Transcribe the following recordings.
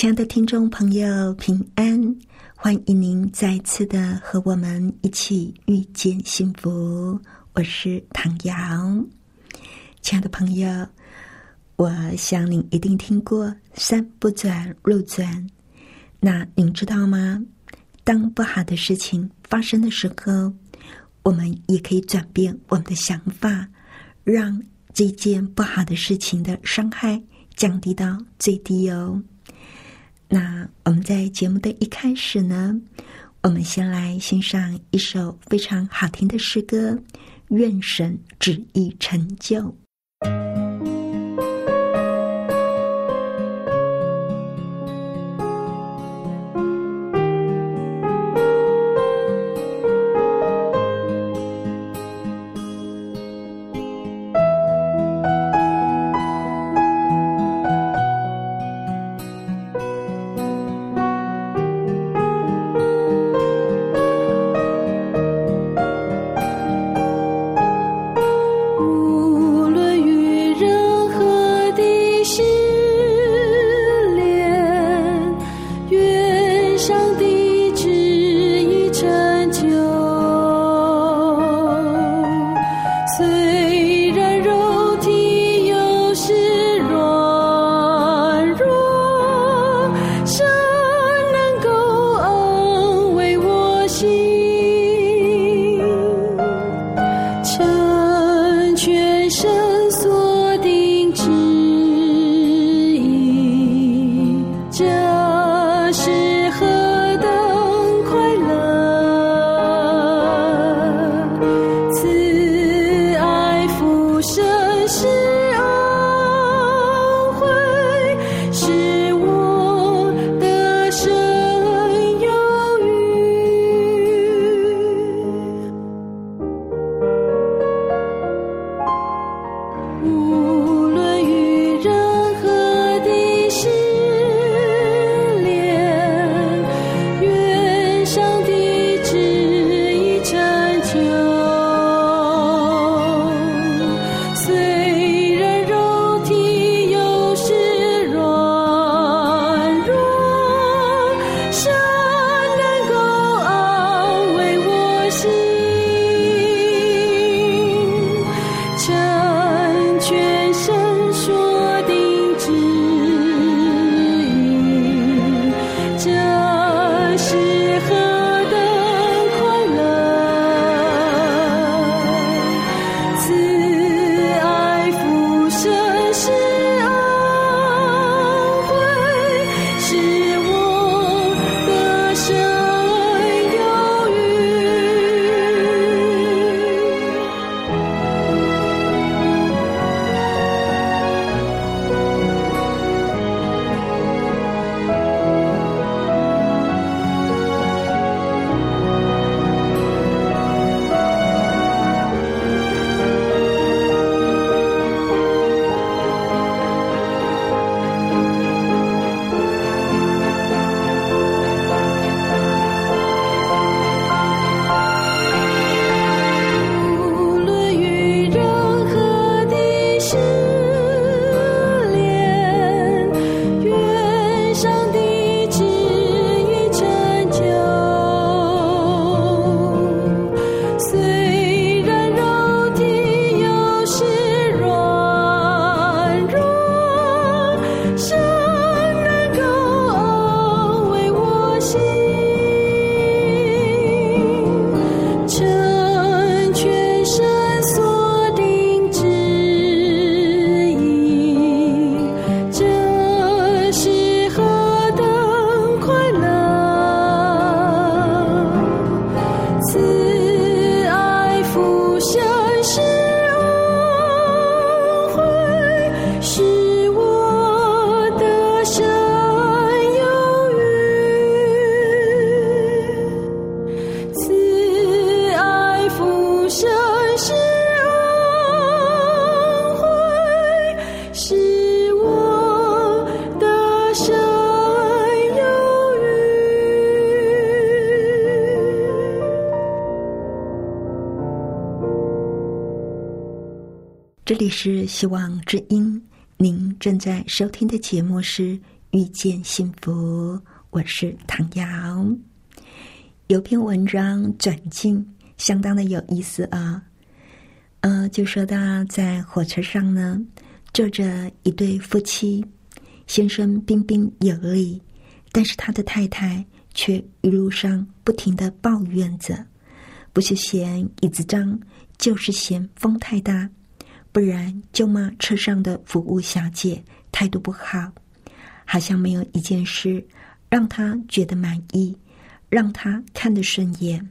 亲爱的听众朋友，平安！欢迎您再次的和我们一起遇见幸福。我是唐瑶，亲爱的朋友。我想您一定听过“山不转路转”，那您知道吗？当不好的事情发生的时候，我们也可以转变我们的想法，让这件不好的事情的伤害降低到最低哦。那我们在节目的一开始呢，我们先来欣赏一首非常好听的诗歌，《愿神旨意成就》。这里是希望之音，您正在收听的节目是《遇见幸福》，我是唐瑶。有篇文章转进，相当的有意思啊。呃，就说到在火车上呢，坐着一对夫妻，先生彬彬有礼，但是他的太太却一路上不停的抱怨着，不是嫌椅子脏，就是嫌风太大。不然就骂车上的服务小姐态度不好，好像没有一件事让他觉得满意，让他看得顺眼。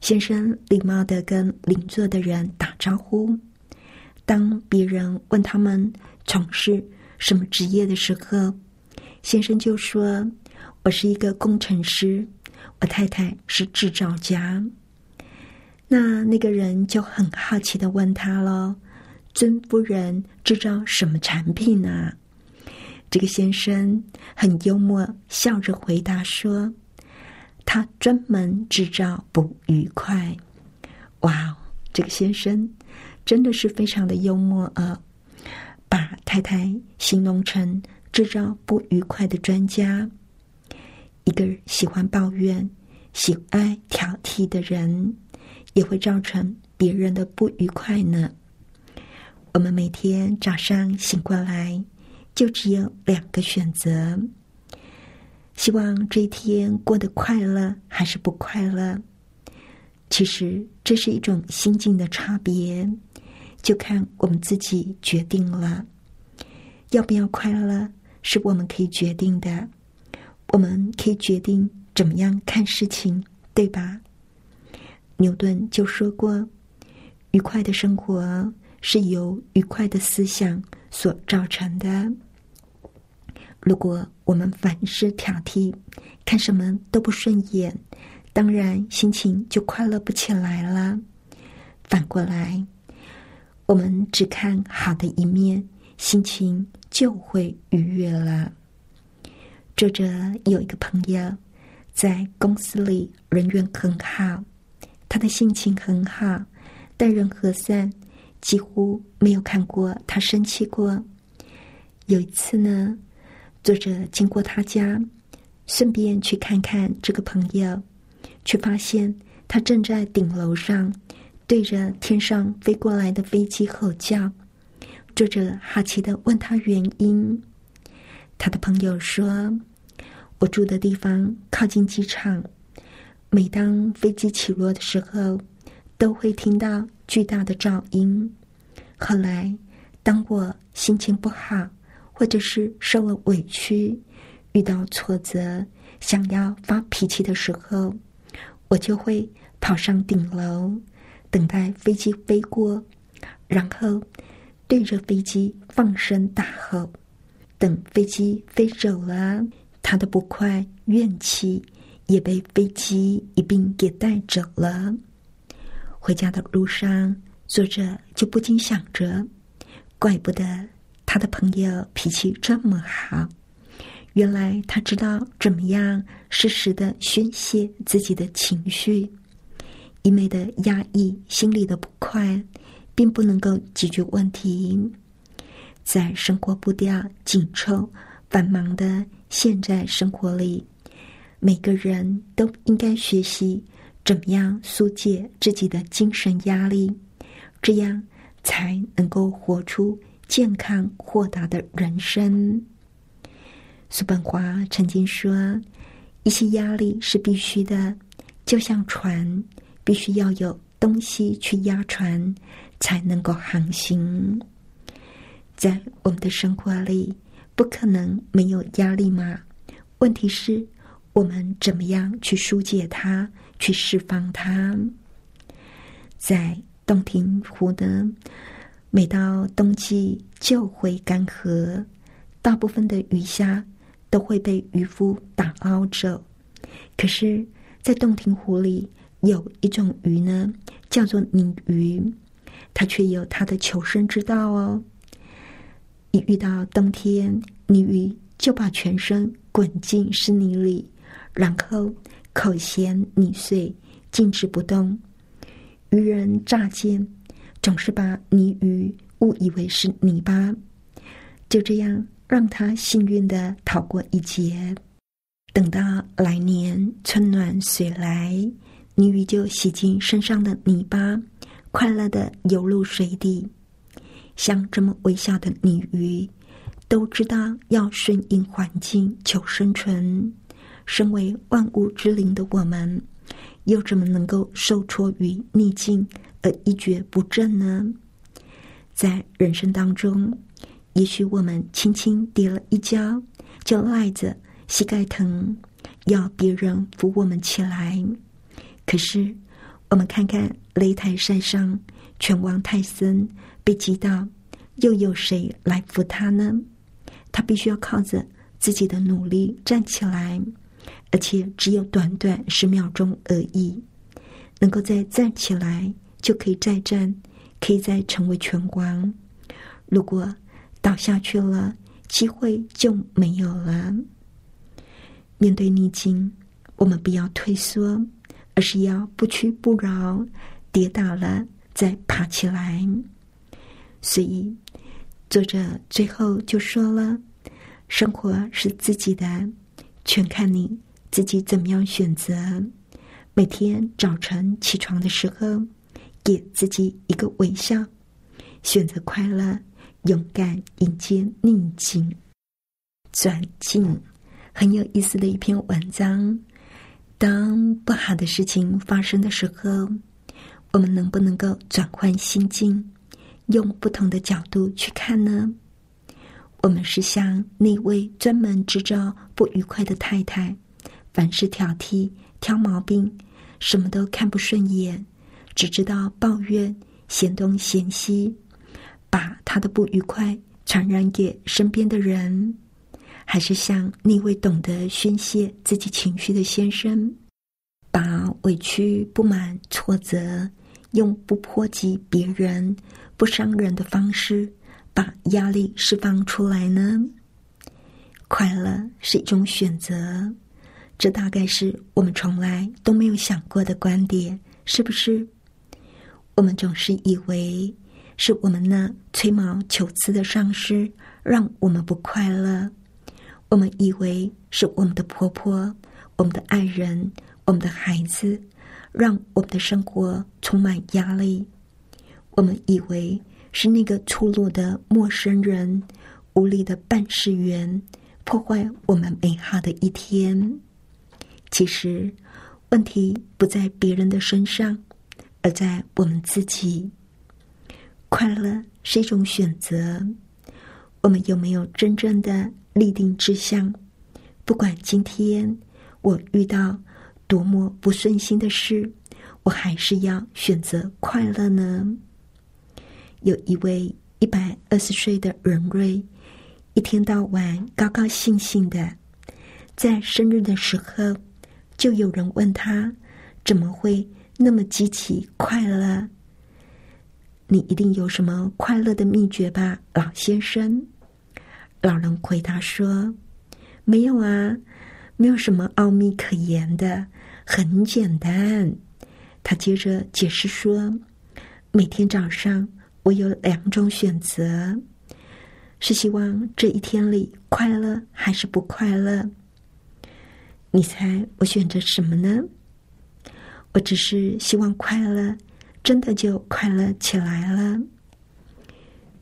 先生礼貌的跟邻座的人打招呼。当别人问他们从事什么职业的时候，先生就说：“我是一个工程师，我太太是制造家。”那那个人就很好奇的问他喽。尊夫人制造什么产品呢？这个先生很幽默，笑着回答说：“他专门制造不愉快。”哇，这个先生真的是非常的幽默啊！把太太形容成制造不愉快的专家，一个喜欢抱怨、喜爱挑剔的人，也会造成别人的不愉快呢。我们每天早上醒过来，就只有两个选择：希望这一天过得快乐还是不快乐。其实这是一种心境的差别，就看我们自己决定了。要不要快乐，是我们可以决定的。我们可以决定怎么样看事情，对吧？牛顿就说过：“愉快的生活。”是由愉快的思想所造成的。如果我们凡事挑剔，看什么都不顺眼，当然心情就快乐不起来了。反过来，我们只看好的一面，心情就会愉悦了。作者有一个朋友在公司里人缘很好，他的心情很好，待人和善。几乎没有看过他生气过。有一次呢，作者经过他家，顺便去看看这个朋友，却发现他正在顶楼上对着天上飞过来的飞机吼叫。作者好奇的问他原因，他的朋友说：“我住的地方靠近机场，每当飞机起落的时候，都会听到。”巨大的噪音。后来，当我心情不好，或者是受了委屈、遇到挫折、想要发脾气的时候，我就会跑上顶楼，等待飞机飞过，然后对着飞机放声大吼。等飞机飞走了，他的不快、怨气也被飞机一并给带走了。回家的路上，作者就不禁想着：怪不得他的朋友脾气这么好，原来他知道怎么样适时的宣泄自己的情绪。一味的压抑心里的不快，并不能够解决问题。在生活步调紧凑、繁忙的现在生活里，每个人都应该学习。怎么样疏解自己的精神压力，这样才能够活出健康豁达的人生？叔本华曾经说：“一些压力是必须的，就像船必须要有东西去压船，才能够航行。”在我们的生活里，不可能没有压力嘛？问题是，我们怎么样去疏解它？去释放它。在洞庭湖呢，每到冬季就会干涸，大部分的鱼虾都会被渔夫打捞走。可是，在洞庭湖里有一种鱼呢，叫做泥鱼，它却有它的求生之道哦。一遇到冬天，泥鱼就把全身滚进湿泥里，然后。口衔泥碎，静止不动。渔人乍见，总是把泥鱼误以为是泥巴，就这样让他幸运的逃过一劫。等到来年春暖水来，泥鱼就洗净身上的泥巴，快乐的游入水底。像这么微小的泥鱼，都知道要顺应环境求生存。身为万物之灵的我们，又怎么能够受挫于逆境？而一蹶不振呢？在人生当中，也许我们轻轻跌了一跤，就赖着膝盖疼，要别人扶我们起来。可是，我们看看擂台赛上，拳王泰森被击倒，又有谁来扶他呢？他必须要靠着自己的努力站起来，而且只有短短十秒钟而已，能够再站起来。就可以再战，可以再成为拳王。如果倒下去了，机会就没有了。面对逆境，我们不要退缩，而是要不屈不挠。跌倒了再爬起来。所以，作者最后就说了：“生活是自己的，全看你自己怎么样选择。每天早晨起床的时候。”给自己一个微笑，选择快乐，勇敢迎接逆境。转境很有意思的一篇文章。当不好的事情发生的时候，我们能不能够转换心境，用不同的角度去看呢？我们是像那位专门制造不愉快的太太，凡事挑剔、挑毛病，什么都看不顺眼。只知道抱怨、嫌东嫌西，把他的不愉快传染给身边的人，还是像那位懂得宣泄自己情绪的先生，把委屈、不满、挫折，用不波及别人、不伤人的方式，把压力释放出来呢？快乐是一种选择，这大概是我们从来都没有想过的观点，是不是？我们总是以为是我们那吹毛求疵的上司让我们不快乐，我们以为是我们的婆婆、我们的爱人、我们的孩子让我们的生活充满压力，我们以为是那个粗鲁的陌生人、无理的办事员破坏我们美好的一天。其实，问题不在别人的身上。而在我们自己，快乐是一种选择。我们有没有真正的立定志向？不管今天我遇到多么不顺心的事，我还是要选择快乐呢？有一位一百二十岁的仁瑞，一天到晚高高兴兴的，在生日的时候，就有人问他怎么会？那么极其快乐，你一定有什么快乐的秘诀吧，老先生？老人回答说：“没有啊，没有什么奥秘可言的，很简单。”他接着解释说：“每天早上我有两种选择，是希望这一天里快乐还是不快乐？你猜我选择什么呢？”我只是希望快乐，真的就快乐起来了。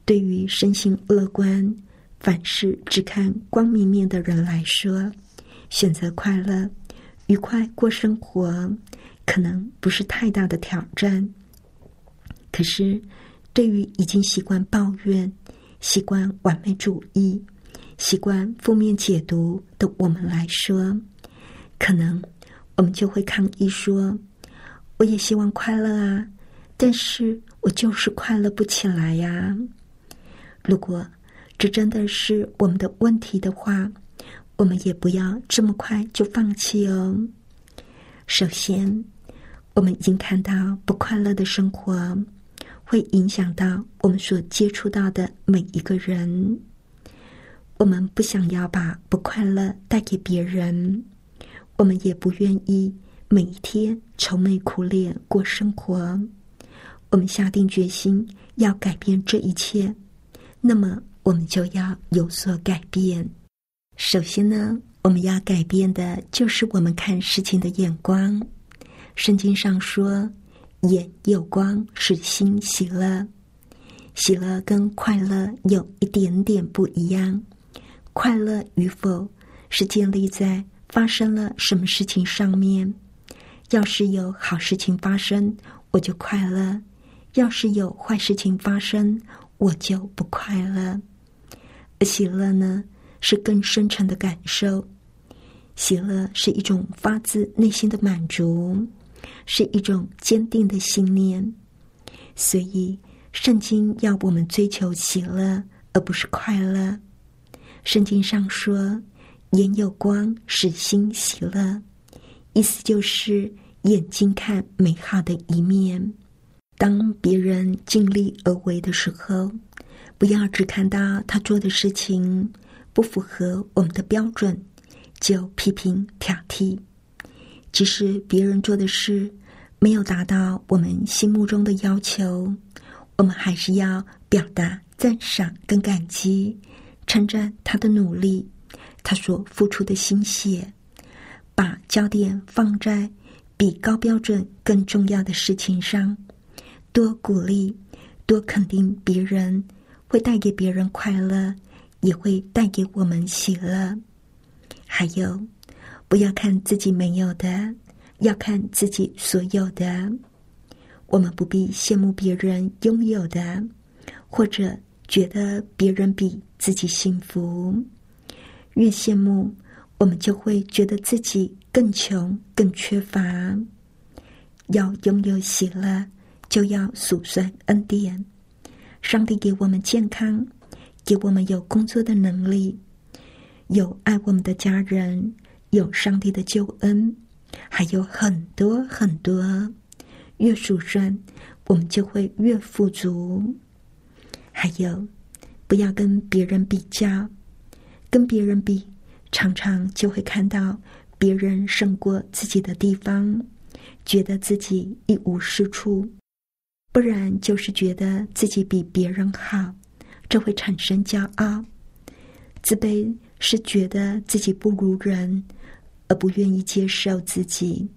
对于身心乐观、凡事只看光明面的人来说，选择快乐、愉快过生活，可能不是太大的挑战。可是，对于已经习惯抱怨、习惯完美主义、习惯负面解读的我们来说，可能我们就会抗议说。我也希望快乐啊，但是我就是快乐不起来呀。如果这真的是我们的问题的话，我们也不要这么快就放弃哦。首先，我们已经看到不快乐的生活会影响到我们所接触到的每一个人。我们不想要把不快乐带给别人，我们也不愿意。每一天愁眉苦脸过生活，我们下定决心要改变这一切，那么我们就要有所改变。首先呢，我们要改变的就是我们看事情的眼光。圣经上说：“眼有光，使心喜乐。”喜乐跟快乐有一点点不一样。快乐与否是建立在发生了什么事情上面。要是有好事情发生，我就快乐；要是有坏事情发生，我就不快乐。而喜乐呢，是更深沉的感受。喜乐是一种发自内心的满足，是一种坚定的信念。所以。圣经要我们追求喜乐，而不是快乐。圣经上说：“眼有光，使心喜乐。”意思就是眼睛看美好的一面。当别人尽力而为的时候，不要只看到他做的事情不符合我们的标准，就批评挑剔。即使别人做的事没有达到我们心目中的要求。我们还是要表达赞赏跟感激，称赞他的努力，他所付出的心血，把焦点放在比高标准更重要的事情上，多鼓励，多肯定别人，会带给别人快乐，也会带给我们喜乐。还有，不要看自己没有的，要看自己所有的。我们不必羡慕别人拥有的，或者觉得别人比自己幸福。越羡慕，我们就会觉得自己更穷、更缺乏。要拥有喜乐，就要数算恩典。上帝给我们健康，给我们有工作的能力，有爱我们的家人，有上帝的救恩，还有很多很多。越数算，我们就会越富足。还有，不要跟别人比较，跟别人比，常常就会看到别人胜过自己的地方，觉得自己一无是处；不然就是觉得自己比别人好，这会产生骄傲。自卑是觉得自己不如人，而不愿意接受自己。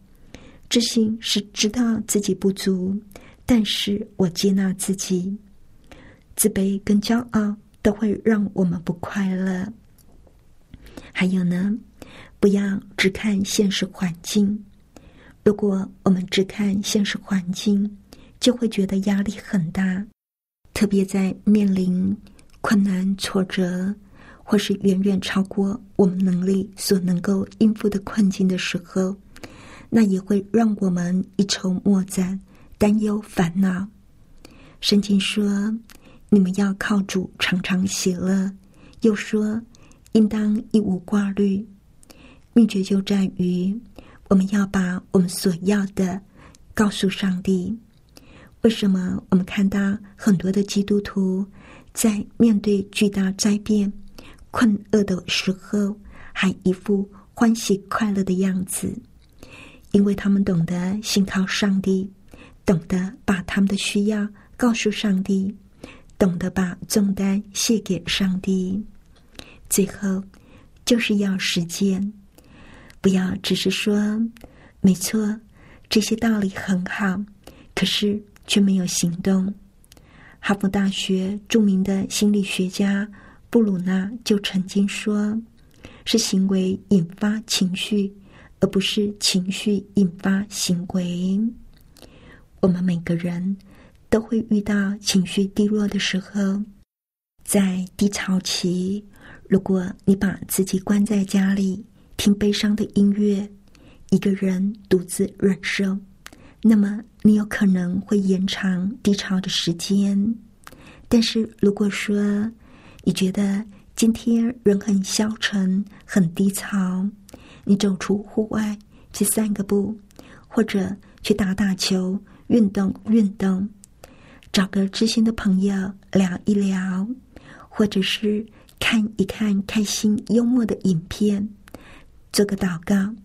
自信是知道自己不足，但是我接纳自己。自卑跟骄傲都会让我们不快乐。还有呢，不要只看现实环境。如果我们只看现实环境，就会觉得压力很大，特别在面临困难、挫折，或是远远超过我们能力所能够应付的困境的时候。那也会让我们一筹莫展、担忧烦恼。圣经说：“你们要靠主常常喜乐。”又说：“应当一无挂虑。”秘诀就在于我们要把我们所要的告诉上帝。为什么我们看到很多的基督徒在面对巨大灾变、困厄的时候，还一副欢喜快乐的样子？因为他们懂得信靠上帝，懂得把他们的需要告诉上帝，懂得把重担卸给上帝。最后，就是要实践，不要只是说“没错”，这些道理很好，可是却没有行动。哈佛大学著名的心理学家布鲁纳就曾经说：“是行为引发情绪。”而不是情绪引发行为。我们每个人都会遇到情绪低落的时候，在低潮期，如果你把自己关在家里听悲伤的音乐，一个人独自忍受，那么你有可能会延长低潮的时间。但是如果说你觉得今天人很消沉、很低潮，你走出户外去散个步，或者去打打球、运动运动，找个知心的朋友聊一聊，或者是看一看开心幽默的影片，做个祷告，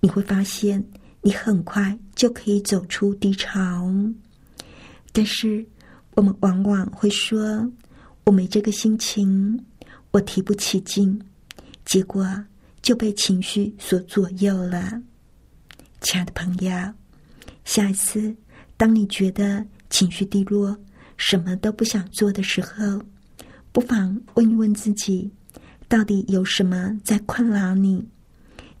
你会发现你很快就可以走出低潮。但是我们往往会说：“我没这个心情，我提不起劲。”结果就被情绪所左右了。亲爱的朋友，下一次当你觉得情绪低落、什么都不想做的时候，不妨问一问自己：到底有什么在困扰你？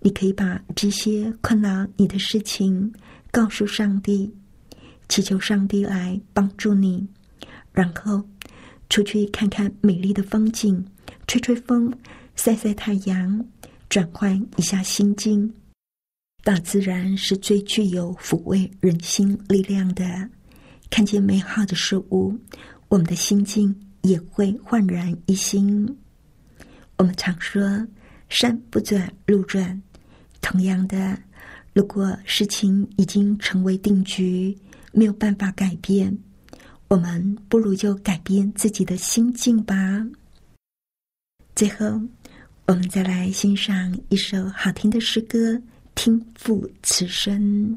你可以把这些困扰你的事情告诉上帝。祈求上帝来帮助你，然后出去看看美丽的风景，吹吹风，晒晒太阳，转换一下心境。大自然是最具有抚慰人心力量的。看见美好的事物，我们的心境也会焕然一新。我们常说“山不转路转”，同样的，如果事情已经成为定局。没有办法改变，我们不如就改变自己的心境吧。最后，我们再来欣赏一首好听的诗歌，听父此生。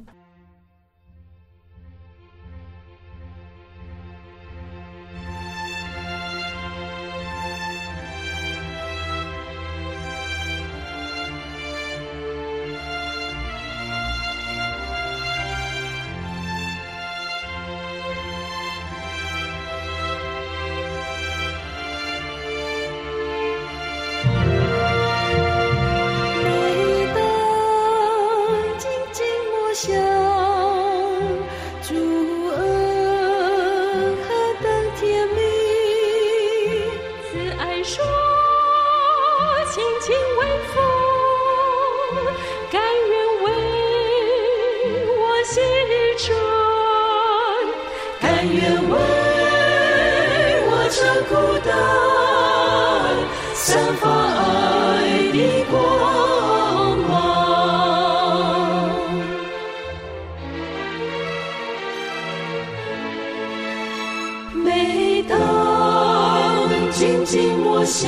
心莫想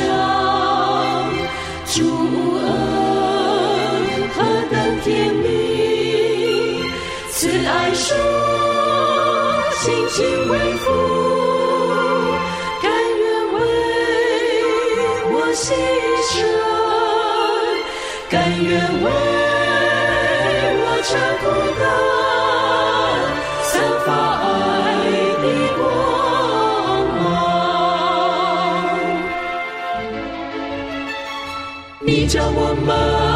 主恩何等甜蜜，慈爱说亲情为父，甘愿为我牺牲，甘愿为我承苦担，散发爱。叫我们。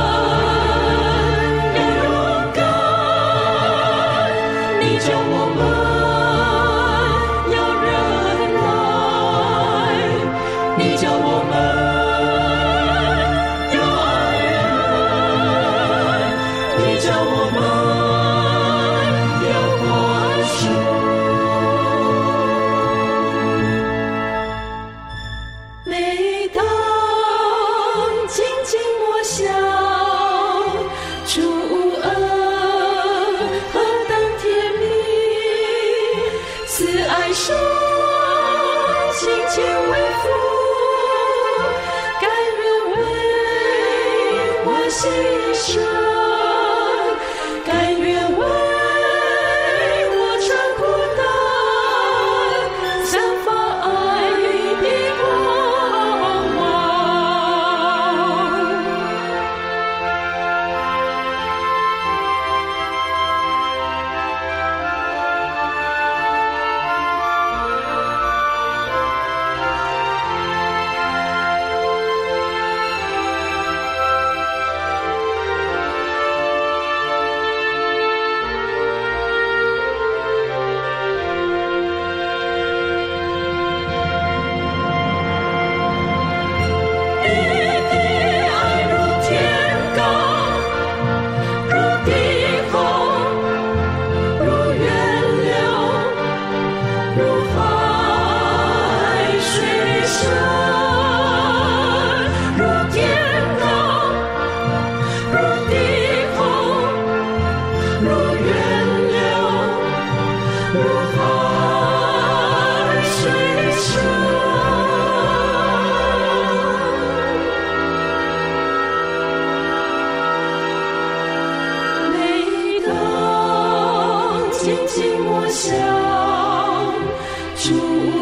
主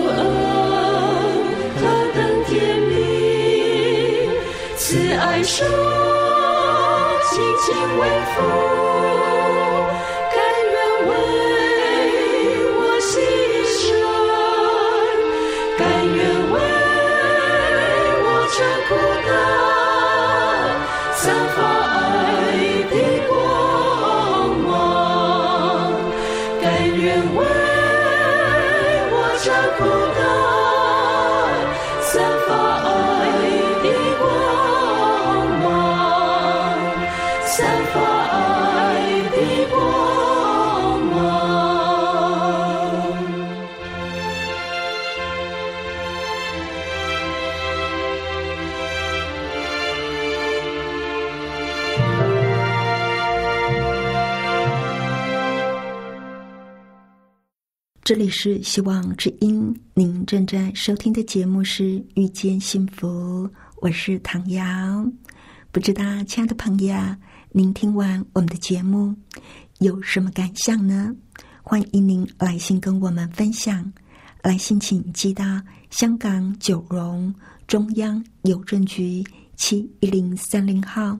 恩何等甜蜜，慈爱手轻轻微风。这里是希望之音，您正在收听的节目是《遇见幸福》，我是唐瑶。不知道，亲爱的朋友，您听完我们的节目有什么感想呢？欢迎您来信跟我们分享。来信请寄到香港九龙中央邮政局七一零三零号，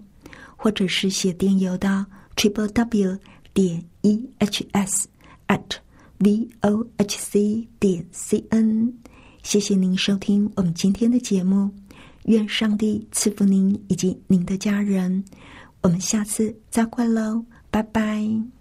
或者是写电邮到 triple w 点 e h s at v o h c 点 c n。谢谢您收听我们今天的节目，愿上帝赐福您以及您的家人。我们下次再会喽，拜拜。